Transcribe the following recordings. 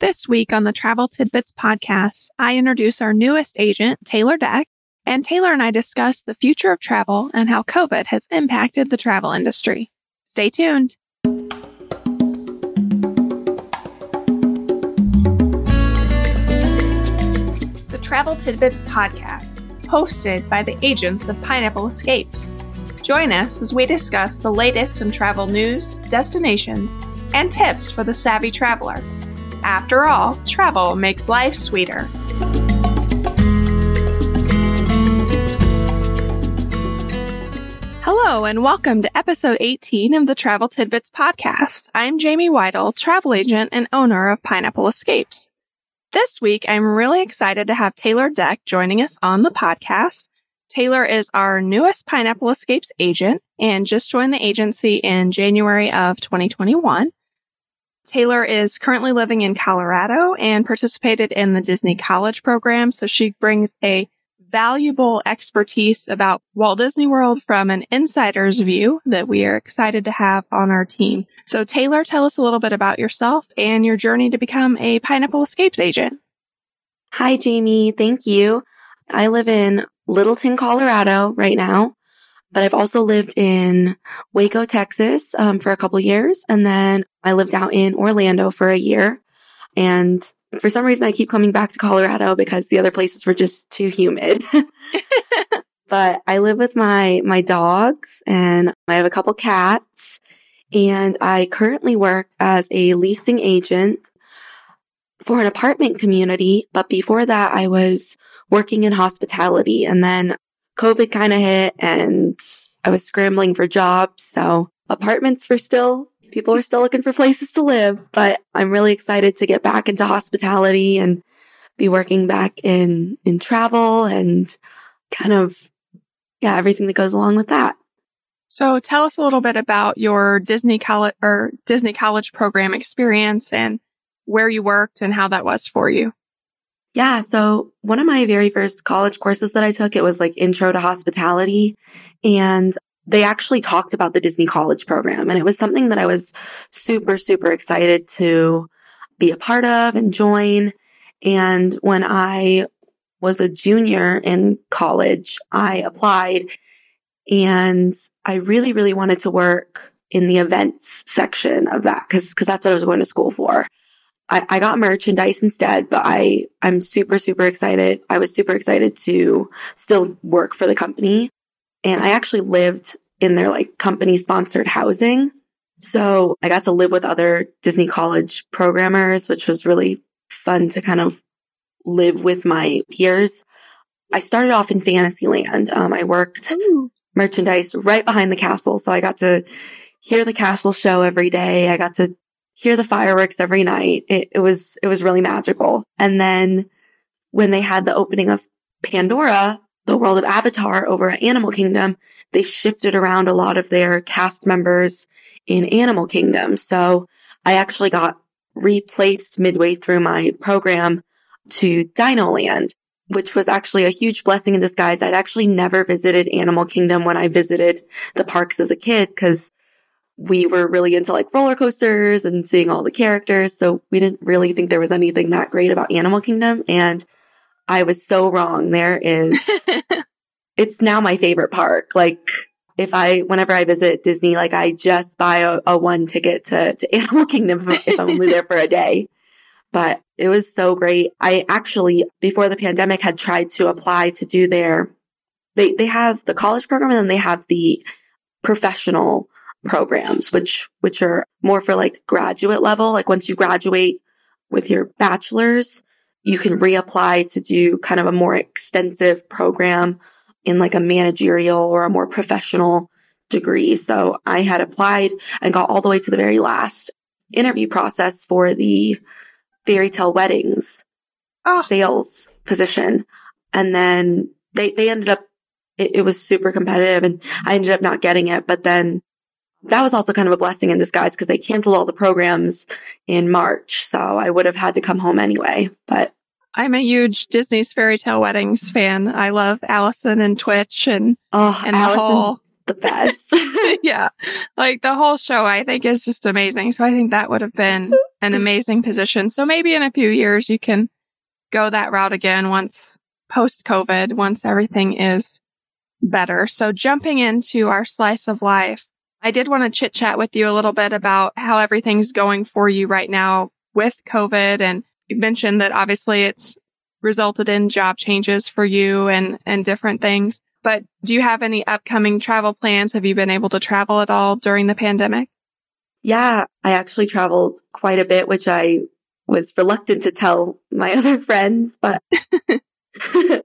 This week on the Travel Tidbits podcast, I introduce our newest agent, Taylor Deck, and Taylor and I discuss the future of travel and how COVID has impacted the travel industry. Stay tuned. The Travel Tidbits podcast, hosted by the agents of Pineapple Escapes. Join us as we discuss the latest in travel news, destinations, and tips for the savvy traveler. After all, travel makes life sweeter. Hello, and welcome to episode 18 of the Travel Tidbits podcast. I'm Jamie Weidel, travel agent and owner of Pineapple Escapes. This week, I'm really excited to have Taylor Deck joining us on the podcast. Taylor is our newest Pineapple Escapes agent and just joined the agency in January of 2021. Taylor is currently living in Colorado and participated in the Disney College program. So she brings a valuable expertise about Walt Disney World from an insider's view that we are excited to have on our team. So Taylor, tell us a little bit about yourself and your journey to become a Pineapple Escapes agent. Hi, Jamie. Thank you. I live in Littleton, Colorado right now but I've also lived in Waco, Texas, um, for a couple years. And then I lived out in Orlando for a year. And for some reason, I keep coming back to Colorado because the other places were just too humid. but I live with my, my dogs and I have a couple cats and I currently work as a leasing agent for an apartment community. But before that, I was working in hospitality and then COVID kind of hit and I was scrambling for jobs. So apartments were still, people were still looking for places to live, but I'm really excited to get back into hospitality and be working back in, in travel and kind of, yeah, everything that goes along with that. So tell us a little bit about your Disney college or Disney college program experience and where you worked and how that was for you. Yeah. So one of my very first college courses that I took, it was like intro to hospitality and they actually talked about the Disney college program and it was something that I was super, super excited to be a part of and join. And when I was a junior in college, I applied and I really, really wanted to work in the events section of that because, because that's what I was going to school for. I, I got merchandise instead, but I, I'm super, super excited. I was super excited to still work for the company. And I actually lived in their like company sponsored housing. So I got to live with other Disney college programmers, which was really fun to kind of live with my peers. I started off in Fantasyland. Um, I worked Ooh. merchandise right behind the castle. So I got to hear the castle show every day. I got to hear the fireworks every night. It, it was, it was really magical. And then when they had the opening of Pandora, the world of Avatar over at Animal Kingdom, they shifted around a lot of their cast members in Animal Kingdom. So I actually got replaced midway through my program to Dino Land, which was actually a huge blessing in disguise. I'd actually never visited Animal Kingdom when I visited the parks as a kid because we were really into like roller coasters and seeing all the characters. So we didn't really think there was anything that great about Animal Kingdom. And I was so wrong. There is, it's now my favorite park. Like if I, whenever I visit Disney, like I just buy a, a one ticket to, to Animal Kingdom if, if I'm only there for a day. But it was so great. I actually, before the pandemic had tried to apply to do their, they, they have the college program and then they have the professional programs, which, which are more for like graduate level. Like once you graduate with your bachelor's, you can reapply to do kind of a more extensive program in like a managerial or a more professional degree. So I had applied and got all the way to the very last interview process for the fairy tale weddings oh. sales position. And then they, they ended up, it, it was super competitive and I ended up not getting it. But then that was also kind of a blessing in disguise because they canceled all the programs in March. So I would have had to come home anyway, but I'm a huge Disney's fairy tale weddings fan. I love Allison and Twitch and, oh, and Allison's the best. yeah. Like the whole show, I think is just amazing. So I think that would have been an amazing position. So maybe in a few years you can go that route again once post COVID, once everything is better. So jumping into our slice of life, I did want to chit chat with you a little bit about how everything's going for you right now with COVID. And you mentioned that obviously it's resulted in job changes for you and, and different things. But do you have any upcoming travel plans? Have you been able to travel at all during the pandemic? Yeah, I actually traveled quite a bit, which I was reluctant to tell my other friends, but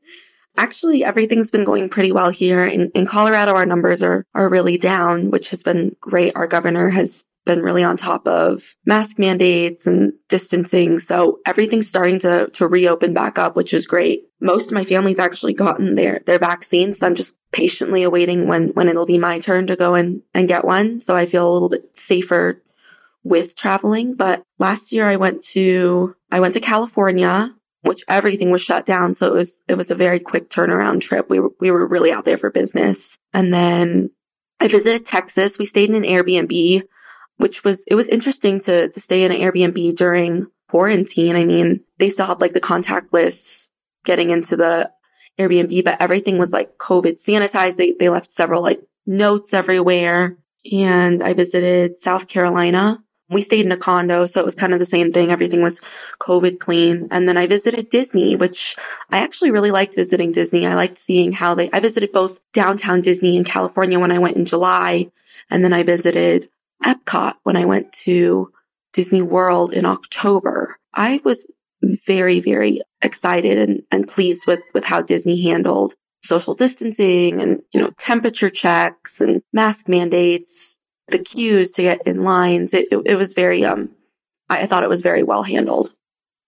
actually everything's been going pretty well here. In, in Colorado, our numbers are, are really down, which has been great. Our governor has been really on top of mask mandates and distancing. So everything's starting to, to reopen back up, which is great. Most of my family's actually gotten their, their vaccines. So I'm just patiently awaiting when, when it'll be my turn to go and, and get one. So I feel a little bit safer with traveling. But last year I went to, I went to California, which everything was shut down. So it was, it was a very quick turnaround trip. We were, we were really out there for business. And then I visited Texas. We stayed in an Airbnb, which was, it was interesting to, to stay in an Airbnb during quarantine. I mean, they still had like the contactless getting into the Airbnb, but everything was like COVID sanitized. They, they left several like notes everywhere. And I visited South Carolina we stayed in a condo, so it was kind of the same thing. Everything was COVID clean. And then I visited Disney, which I actually really liked visiting Disney. I liked seeing how they, I visited both downtown Disney in California when I went in July. And then I visited Epcot when I went to Disney World in October. I was very, very excited and, and pleased with, with how Disney handled social distancing and, you know, temperature checks and mask mandates, the queues to get in lines. It, it, it was very, um, I, I, thought it was very well handled.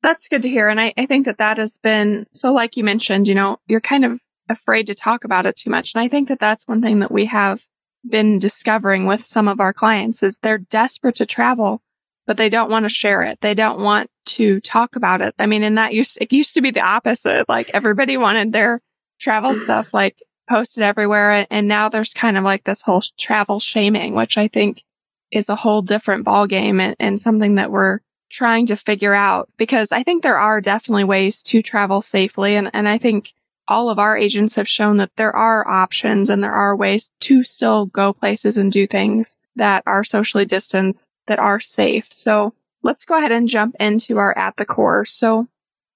That's good to hear. And I, I think that that has been, so like you mentioned, you know, you're kind of afraid to talk about it too much. And I think that that's one thing that we have been discovering with some of our clients is they're desperate to travel, but they don't want to share it. They don't want to talk about it. I mean, and that used, it used to be the opposite. Like everybody wanted their travel stuff like posted everywhere. And now there's kind of like this whole travel shaming, which I think is a whole different ballgame and, and something that we're trying to figure out because I think there are definitely ways to travel safely. And, and I think all of our agents have shown that there are options and there are ways to still go places and do things that are socially distanced that are safe. So let's go ahead and jump into our at the core. So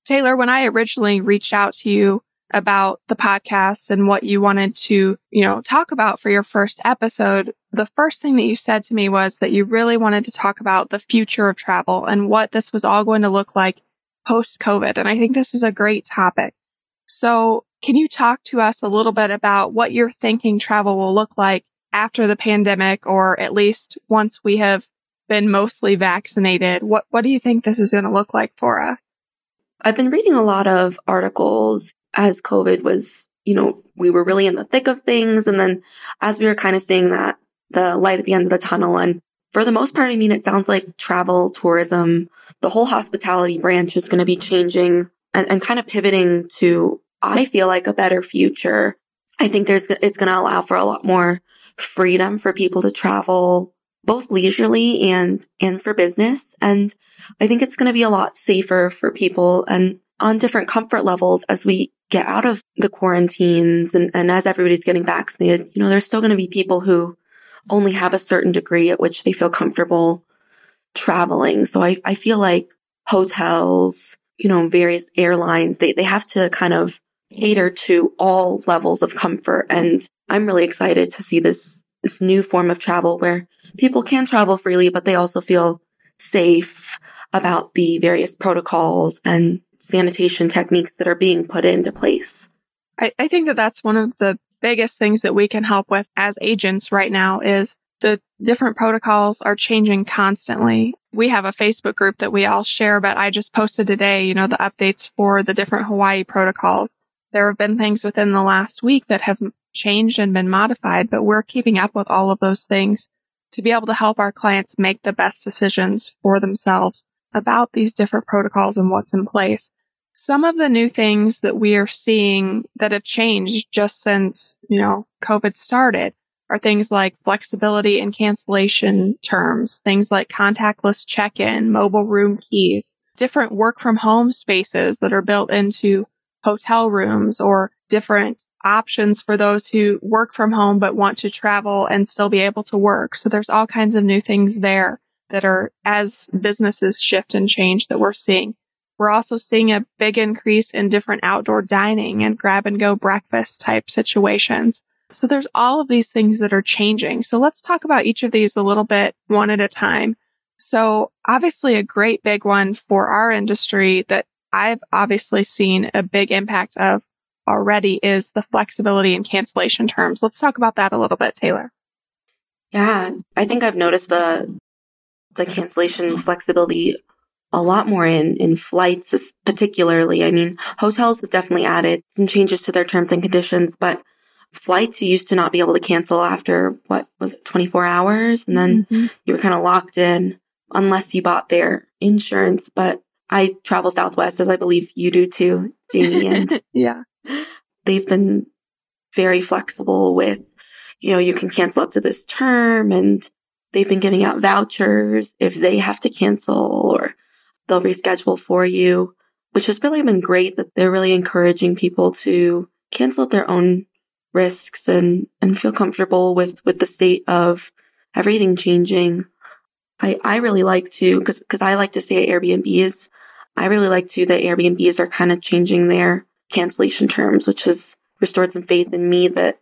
Taylor, when I originally reached out to you about the podcast and what you wanted to, you know, talk about for your first episode, the first thing that you said to me was that you really wanted to talk about the future of travel and what this was all going to look like post COVID. And I think this is a great topic. So can you talk to us a little bit about what you're thinking travel will look like after the pandemic, or at least once we have been mostly vaccinated? What, what do you think this is going to look like for us? I've been reading a lot of articles as COVID was, you know, we were really in the thick of things. And then as we were kind of seeing that, the light at the end of the tunnel. And for the most part, I mean, it sounds like travel, tourism, the whole hospitality branch is going to be changing and, and kind of pivoting to, I feel like a better future. I think there's, it's going to allow for a lot more freedom for people to travel both leisurely and, and for business. And I think it's going to be a lot safer for people and on different comfort levels as we get out of the quarantines and, and as everybody's getting vaccinated, you know, there's still going to be people who only have a certain degree at which they feel comfortable traveling. So I, I feel like hotels, you know, various airlines, they, they have to kind of cater to all levels of comfort. And I'm really excited to see this, this new form of travel where people can travel freely, but they also feel safe about the various protocols and sanitation techniques that are being put into place. I, I think that that's one of the biggest things that we can help with as agents right now is the different protocols are changing constantly. We have a Facebook group that we all share, but I just posted today, you know, the updates for the different Hawaii protocols. There have been things within the last week that have changed and been modified, but we're keeping up with all of those things to be able to help our clients make the best decisions for themselves about these different protocols and what's in place. Some of the new things that we are seeing that have changed just since, you know, COVID started are things like flexibility and cancellation terms, things like contactless check-in, mobile room keys, different work from home spaces that are built into hotel rooms or different options for those who work from home but want to travel and still be able to work. So there's all kinds of new things there that are as businesses shift and change that we're seeing. We're also seeing a big increase in different outdoor dining and grab and go breakfast type situations. So there's all of these things that are changing. So let's talk about each of these a little bit one at a time. So obviously a great big one for our industry that I've obviously seen a big impact of already is the flexibility and cancellation terms. Let's talk about that a little bit, Taylor. Yeah, I think I've noticed the the cancellation flexibility a lot more in in flights particularly. I mean, hotels have definitely added some changes to their terms and conditions, but flights you used to not be able to cancel after what was it 24 hours and then mm-hmm. you were kind of locked in unless you bought their insurance, but I travel Southwest as I believe you do too, Jamie, and yeah. They've been very flexible with, you know, you can cancel up to this term and they've been giving out vouchers if they have to cancel or they'll reschedule for you, which has really been great that they're really encouraging people to cancel at their own risks and, and feel comfortable with, with the state of everything changing. I, I really like to, cause, cause I like to say Airbnbs. I really like to that Airbnbs are kind of changing their cancellation terms, which has restored some faith in me that,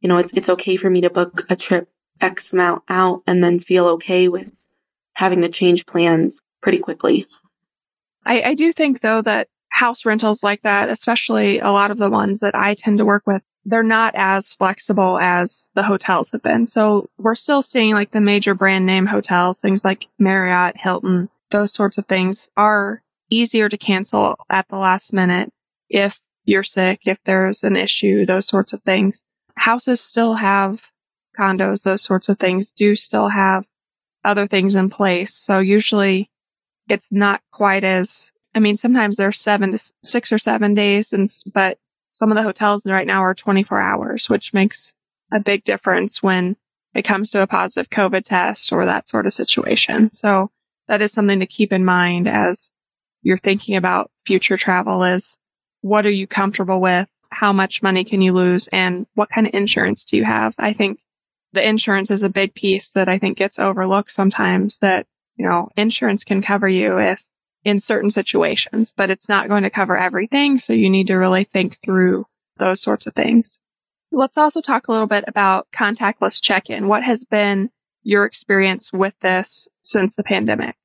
you know, it's, it's okay for me to book a trip X amount out and then feel okay with having to change plans pretty quickly. I, I do think though that house rentals like that, especially a lot of the ones that I tend to work with, they're not as flexible as the hotels have been. So we're still seeing like the major brand name hotels, things like Marriott, Hilton, those sorts of things are easier to cancel at the last minute if you're sick, if there's an issue, those sorts of things. Houses still have condos, those sorts of things do still have other things in place. So usually it's not quite as, I mean, sometimes they're seven to six or seven days and, but some of the hotels right now are 24 hours, which makes a big difference when it comes to a positive COVID test or that sort of situation. So that is something to keep in mind as you're thinking about future travel is what are you comfortable with? How much money can you lose? And what kind of insurance do you have? I think the insurance is a big piece that I think gets overlooked sometimes that, you know, insurance can cover you if in certain situations, but it's not going to cover everything. So you need to really think through those sorts of things. Let's also talk a little bit about contactless check-in. What has been your experience with this since the pandemic?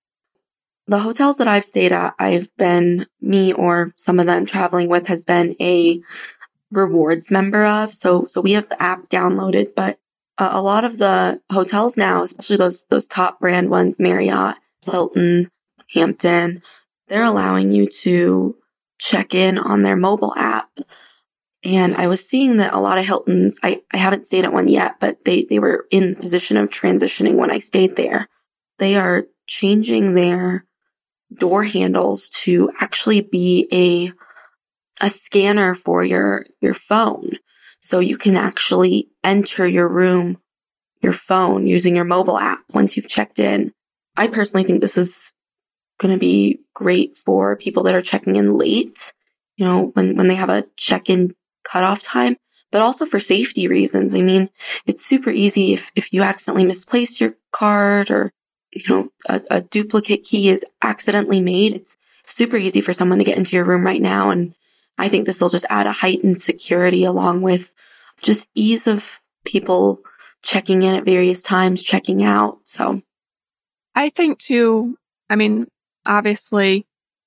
the hotels that I've stayed at, I've been me or some of them traveling with has been a rewards member of. So, so we have the app downloaded, but uh, a lot of the hotels now, especially those, those top brand ones, Marriott, Hilton, Hampton, they're allowing you to check in on their mobile app. And I was seeing that a lot of Hiltons, I, I haven't stayed at one yet, but they, they were in the position of transitioning when I stayed there. They are changing their door handles to actually be a a scanner for your your phone so you can actually enter your room your phone using your mobile app once you've checked in i personally think this is going to be great for people that are checking in late you know when when they have a check-in cutoff time but also for safety reasons i mean it's super easy if if you accidentally misplace your card or you know, a, a duplicate key is accidentally made, it's super easy for someone to get into your room right now. And I think this will just add a heightened security along with just ease of people checking in at various times, checking out. So I think too, I mean, obviously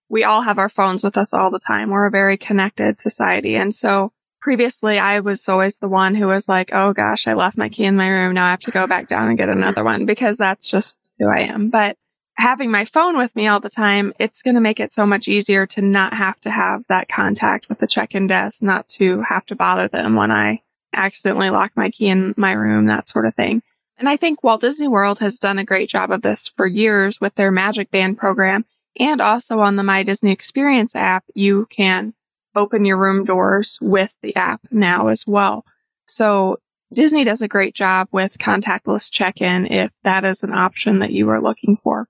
we all have our phones with us all the time. We're a very connected society. And so previously I was always the one who was like, Oh gosh, I left my key in my room. Now I have to go back down and get another one because that's just who I am. But having my phone with me all the time, it's going to make it so much easier to not have to have that contact with the check-in desk, not to have to bother them when I accidentally lock my key in my room, that sort of thing. And I think Walt Disney World has done a great job of this for years with their Magic Band program. And also on the My Disney Experience app, you can open your room doors with the app now as well. So Disney does a great job with contactless check-in if that is an option that you are looking for.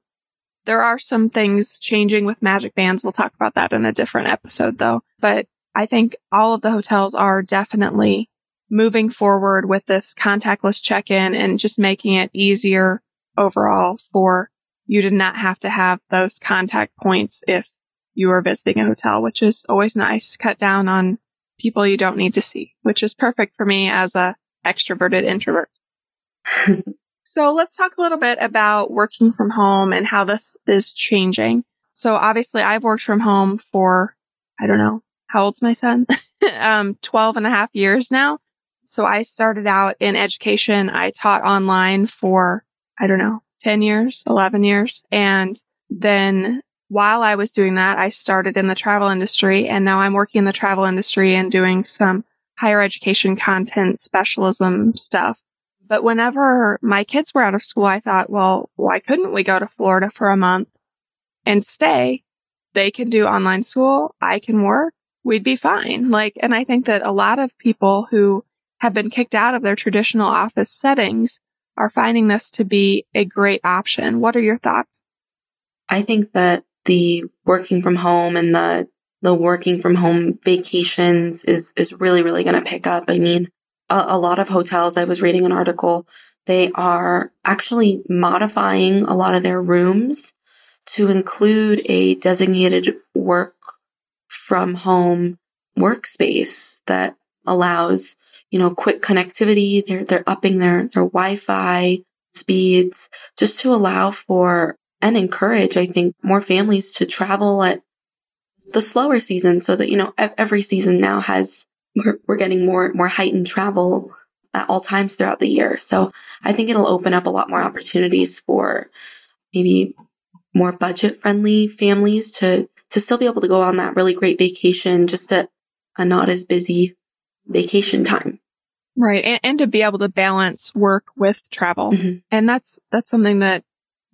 There are some things changing with magic bands. We'll talk about that in a different episode though. But I think all of the hotels are definitely moving forward with this contactless check-in and just making it easier overall for you to not have to have those contact points if you are visiting a hotel, which is always nice. Cut down on people you don't need to see, which is perfect for me as a extroverted introvert. so let's talk a little bit about working from home and how this is changing. So obviously I've worked from home for, I don't know, how old's my son? um, 12 and a half years now. So I started out in education. I taught online for, I don't know, 10 years, 11 years. And then while I was doing that, I started in the travel industry and now I'm working in the travel industry and doing some higher education content specialism stuff. But whenever my kids were out of school, I thought, well, why couldn't we go to Florida for a month and stay? They can do online school. I can work. We'd be fine. Like, and I think that a lot of people who have been kicked out of their traditional office settings are finding this to be a great option. What are your thoughts? I think that the working from home and the the working from home vacations is is really really going to pick up. I mean, a, a lot of hotels. I was reading an article. They are actually modifying a lot of their rooms to include a designated work from home workspace that allows you know, quick connectivity. They're, they're upping their, their Wi-Fi speeds just to allow for and encourage, I think, more families to travel at the slower season so that, you know, every season now has, we're, we're getting more, more heightened travel at all times throughout the year. So I think it'll open up a lot more opportunities for maybe more budget friendly families to, to still be able to go on that really great vacation just at a not as busy vacation time. Right. And, and to be able to balance work with travel. Mm-hmm. And that's, that's something that,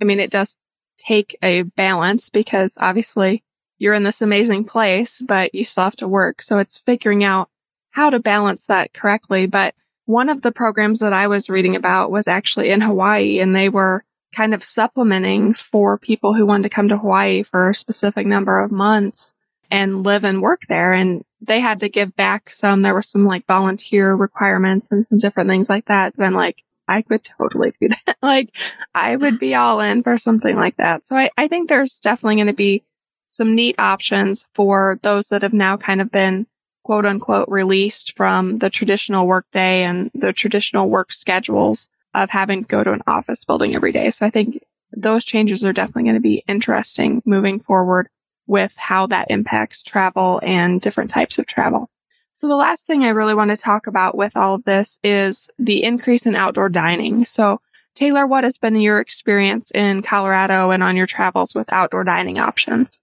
I mean, it does take a balance because obviously you're in this amazing place, but you still have to work. So it's figuring out how to balance that correctly. But one of the programs that I was reading about was actually in Hawaii and they were kind of supplementing for people who wanted to come to Hawaii for a specific number of months and live and work there. And they had to give back some. There were some like volunteer requirements and some different things like that. Then like I could totally do that. like I would be all in for something like that. So I, I think there's definitely going to be some neat options for those that have now kind of been quote unquote released from the traditional workday and the traditional work schedules of having to go to an office building every day. So I think those changes are definitely going to be interesting moving forward with how that impacts travel and different types of travel. So the last thing I really want to talk about with all of this is the increase in outdoor dining. So Taylor, what has been your experience in Colorado and on your travels with outdoor dining options?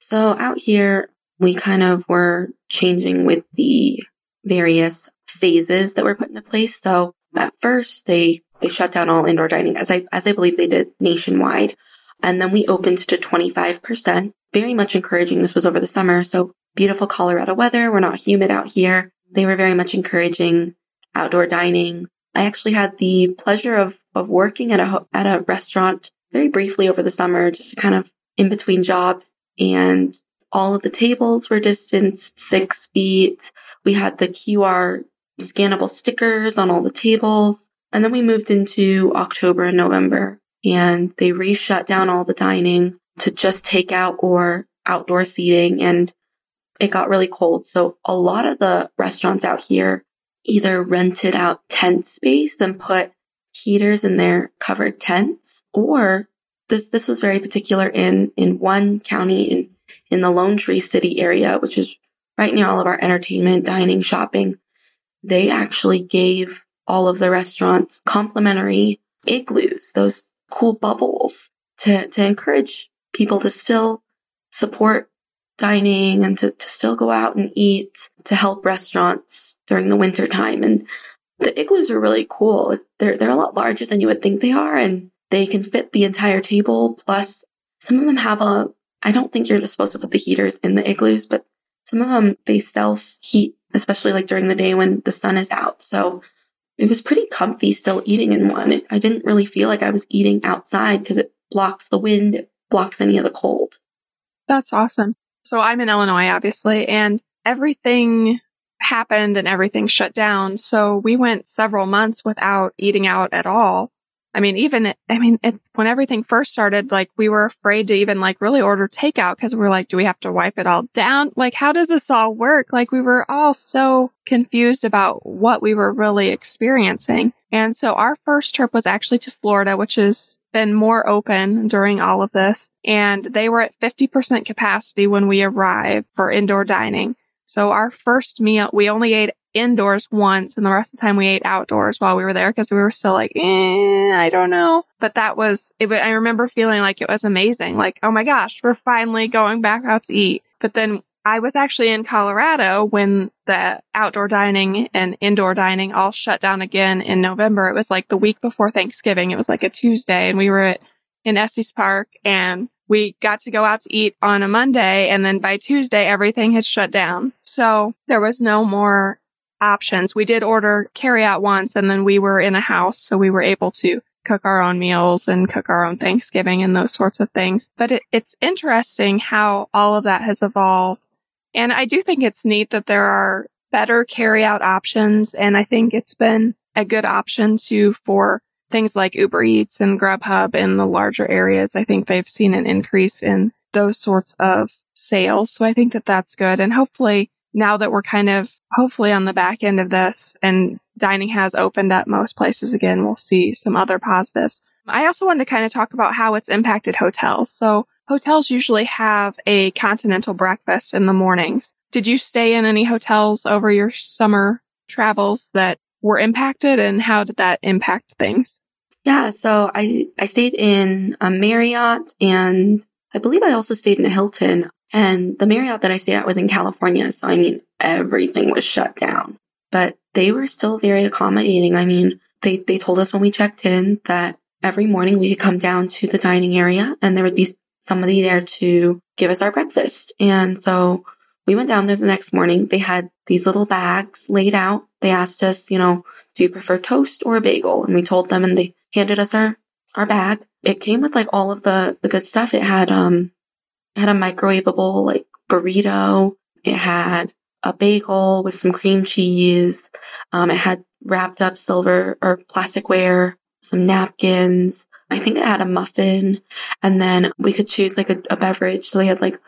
So out here, we kind of were changing with the various phases that were put into place. So at first they, they shut down all indoor dining as I, as I believe they did nationwide. And then we opened to 25% very much encouraging. This was over the summer. So beautiful Colorado weather. We're not humid out here. They were very much encouraging outdoor dining. I actually had the pleasure of, of working at a, at a restaurant very briefly over the summer, just kind of in between jobs. And all of the tables were distanced six feet. We had the QR scannable stickers on all the tables. And then we moved into October and November and they re-shut down all the dining to just take out or outdoor seating and it got really cold. So a lot of the restaurants out here either rented out tent space and put heaters in their covered tents or this, this was very particular in, in one county in, in the Lone Tree City area, which is right near all of our entertainment, dining, shopping. They actually gave all of the restaurants complimentary igloos, those cool bubbles to, to encourage people to still support dining and to, to still go out and eat to help restaurants during the winter time. And the igloos are really cool. They're, they're a lot larger than you would think they are and they can fit the entire table. Plus some of them have a, I don't think you're supposed to put the heaters in the igloos, but some of them, they self heat, especially like during the day when the sun is out. So it was pretty comfy still eating in one. I didn't really feel like I was eating outside because it blocks the wind, it blocks any of the cold. That's awesome. So I'm in Illinois, obviously, and everything happened and everything shut down. So we went several months without eating out at all. I mean, even, I mean, it, when everything first started, like we were afraid to even like really order takeout because we are like, do we have to wipe it all down? Like, how does this all work? Like we were all so confused about what we were really experiencing. And so our first trip was actually to Florida, which has been more open during all of this. And they were at 50% capacity when we arrived for indoor dining. So our first meal, we only ate indoors once and the rest of the time we ate outdoors while we were there because we were still like, eh, I don't know. But that was, it, I remember feeling like it was amazing. Like, oh my gosh, we're finally going back out to eat. But then I was actually in Colorado when the outdoor dining and indoor dining all shut down again in November. It was like the week before Thanksgiving. It was like a Tuesday and we were at, in Estes Park and we got to go out to eat on a Monday and then by Tuesday everything had shut down. So there was no more options. We did order carry out once and then we were in a house, so we were able to cook our own meals and cook our own Thanksgiving and those sorts of things. But it, it's interesting how all of that has evolved. And I do think it's neat that there are better carry out options. And I think it's been a good option too for things like Uber Eats and Grubhub in the larger areas. I think they've seen an increase in those sorts of sales. So I think that that's good. And hopefully now that we're kind of hopefully on the back end of this and dining has opened up most places again, we'll see some other positives. I also wanted to kind of talk about how it's impacted hotels. So hotels usually have a continental breakfast in the mornings. Did you stay in any hotels over your summer travels that were impacted and how did that impact things? Yeah, so I I stayed in a Marriott and I believe I also stayed in a Hilton. And the Marriott that I stayed at was in California. So, I mean, everything was shut down, but they were still very accommodating. I mean, they, they told us when we checked in that every morning we could come down to the dining area and there would be somebody there to give us our breakfast. And so we went down there the next morning. They had these little bags laid out. They asked us, you know, do you prefer toast or a bagel? And we told them and they handed us our, our bag. It came with like all of the, the good stuff. It had, um, had a microwavable like burrito. It had a bagel with some cream cheese. Um, it had wrapped up silver or plasticware, some napkins. I think it had a muffin and then we could choose like a, a beverage. So they had like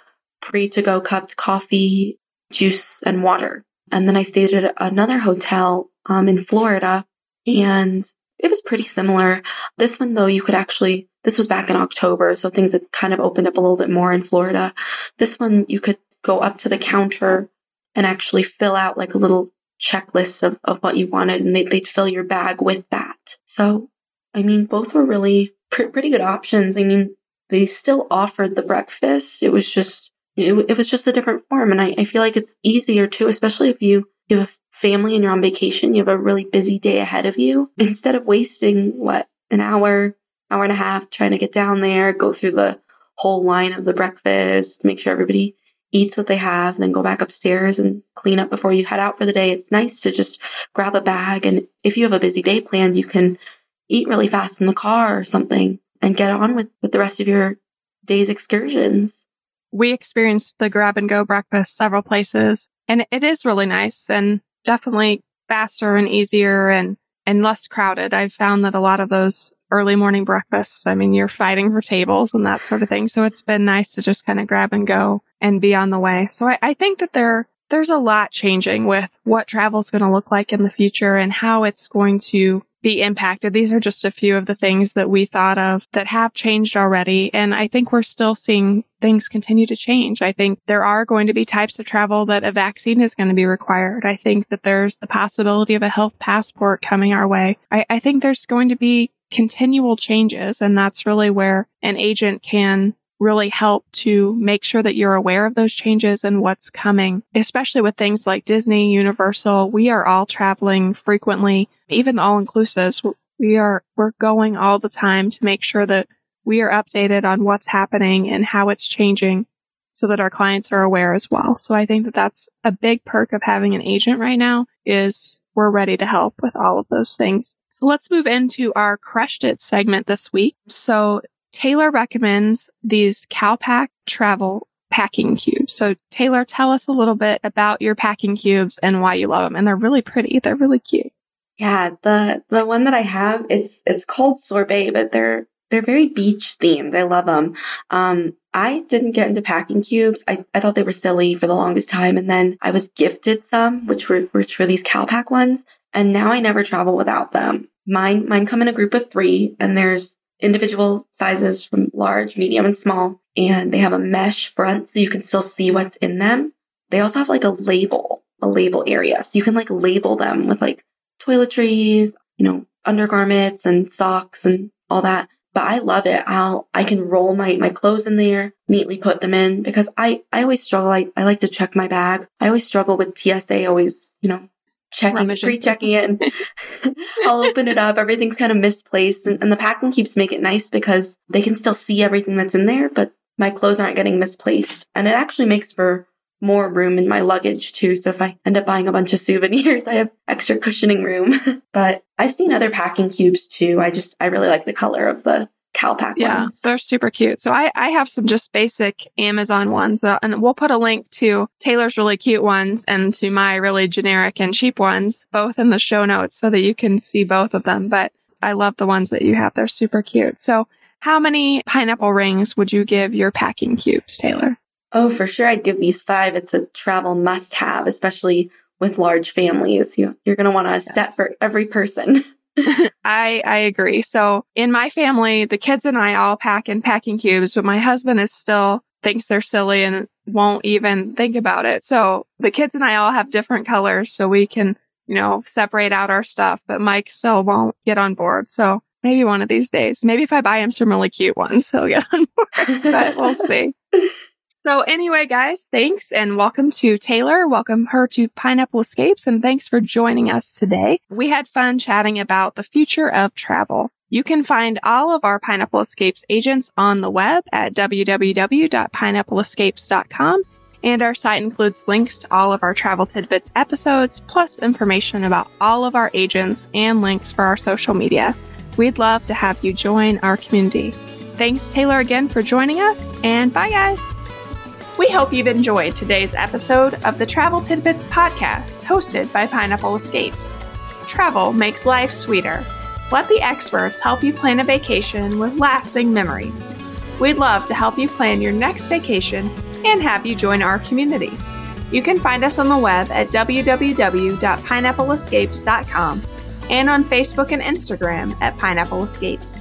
pre to go cupped coffee, juice and water. And then I stayed at another hotel, um, in Florida and it was pretty similar. This one though, you could actually this was back in October, so things had kind of opened up a little bit more in Florida. This one, you could go up to the counter and actually fill out like a little checklist of, of what you wanted and they'd, they'd fill your bag with that. So, I mean, both were really pr- pretty good options. I mean, they still offered the breakfast. It was just, it, it was just a different form. And I, I feel like it's easier too, especially if you, you have a family and you're on vacation, you have a really busy day ahead of you. Instead of wasting what, an hour hour and a half trying to get down there, go through the whole line of the breakfast, make sure everybody eats what they have, then go back upstairs and clean up before you head out for the day. It's nice to just grab a bag. And if you have a busy day planned, you can eat really fast in the car or something and get on with, with the rest of your day's excursions. We experienced the grab and go breakfast several places and it is really nice and definitely faster and easier and, and less crowded. I've found that a lot of those early morning breakfasts. I mean, you're fighting for tables and that sort of thing. So it's been nice to just kind of grab and go and be on the way. So I, I think that there, there's a lot changing with what travel is going to look like in the future and how it's going to be impacted. These are just a few of the things that we thought of that have changed already. And I think we're still seeing things continue to change. I think there are going to be types of travel that a vaccine is going to be required. I think that there's the possibility of a health passport coming our way. I, I think there's going to be continual changes. And that's really where an agent can really help to make sure that you're aware of those changes and what's coming, especially with things like Disney, Universal. We are all traveling frequently, even all inclusives. We are, we're going all the time to make sure that we are updated on what's happening and how it's changing. So that our clients are aware as well. So I think that that's a big perk of having an agent right now is we're ready to help with all of those things. So let's move into our crushed it segment this week. So Taylor recommends these Calpak travel packing cubes. So Taylor, tell us a little bit about your packing cubes and why you love them. And they're really pretty. They're really cute. Yeah, the the one that I have, it's it's called sorbet, but they're they're very beach themed. I love them. Um, I didn't get into packing cubes. I, I thought they were silly for the longest time. And then I was gifted some, which were, which were these Calpak ones. And now I never travel without them. Mine, mine come in a group of three and there's individual sizes from large, medium and small. And they have a mesh front so you can still see what's in them. They also have like a label, a label area. So you can like label them with like toiletries, you know, undergarments and socks and all that but I love it. I'll, I can roll my, my clothes in there, neatly put them in because I, I always struggle. I, I like to check my bag. I always struggle with TSA always, you know, checking, pre-checking it. I'll open it up. Everything's kind of misplaced and, and the packing cubes make it nice because they can still see everything that's in there, but my clothes aren't getting misplaced. And it actually makes for more room in my luggage too. So if I end up buying a bunch of souvenirs, I have extra cushioning room. but I've seen other packing cubes too. I just, I really like the color of the Calpak yeah, ones. Yeah, they're super cute. So I, I have some just basic Amazon ones, uh, and we'll put a link to Taylor's really cute ones and to my really generic and cheap ones, both in the show notes so that you can see both of them. But I love the ones that you have. They're super cute. So how many pineapple rings would you give your packing cubes, Taylor? Oh, for sure. I'd give these five. It's a travel must have, especially with large families. You, you're going to want a yes. set for every person. I, I agree. So in my family, the kids and I all pack in packing cubes, but my husband is still thinks they're silly and won't even think about it. So the kids and I all have different colors so we can, you know, separate out our stuff, but Mike still won't get on board. So maybe one of these days, maybe if I buy him some really cute ones, he'll get on board, but we'll see. So anyway, guys, thanks and welcome to Taylor. Welcome her to Pineapple Escapes and thanks for joining us today. We had fun chatting about the future of travel. You can find all of our Pineapple Escapes agents on the web at www.pineappleescapes.com. And our site includes links to all of our Travel Tidbits episodes, plus information about all of our agents and links for our social media. We'd love to have you join our community. Thanks, Taylor, again for joining us, and bye, guys. We hope you've enjoyed today's episode of the Travel Tidbits podcast hosted by Pineapple Escapes. Travel makes life sweeter. Let the experts help you plan a vacation with lasting memories. We'd love to help you plan your next vacation and have you join our community. You can find us on the web at www.pineappleescapes.com and on Facebook and Instagram at Pineapple Escapes.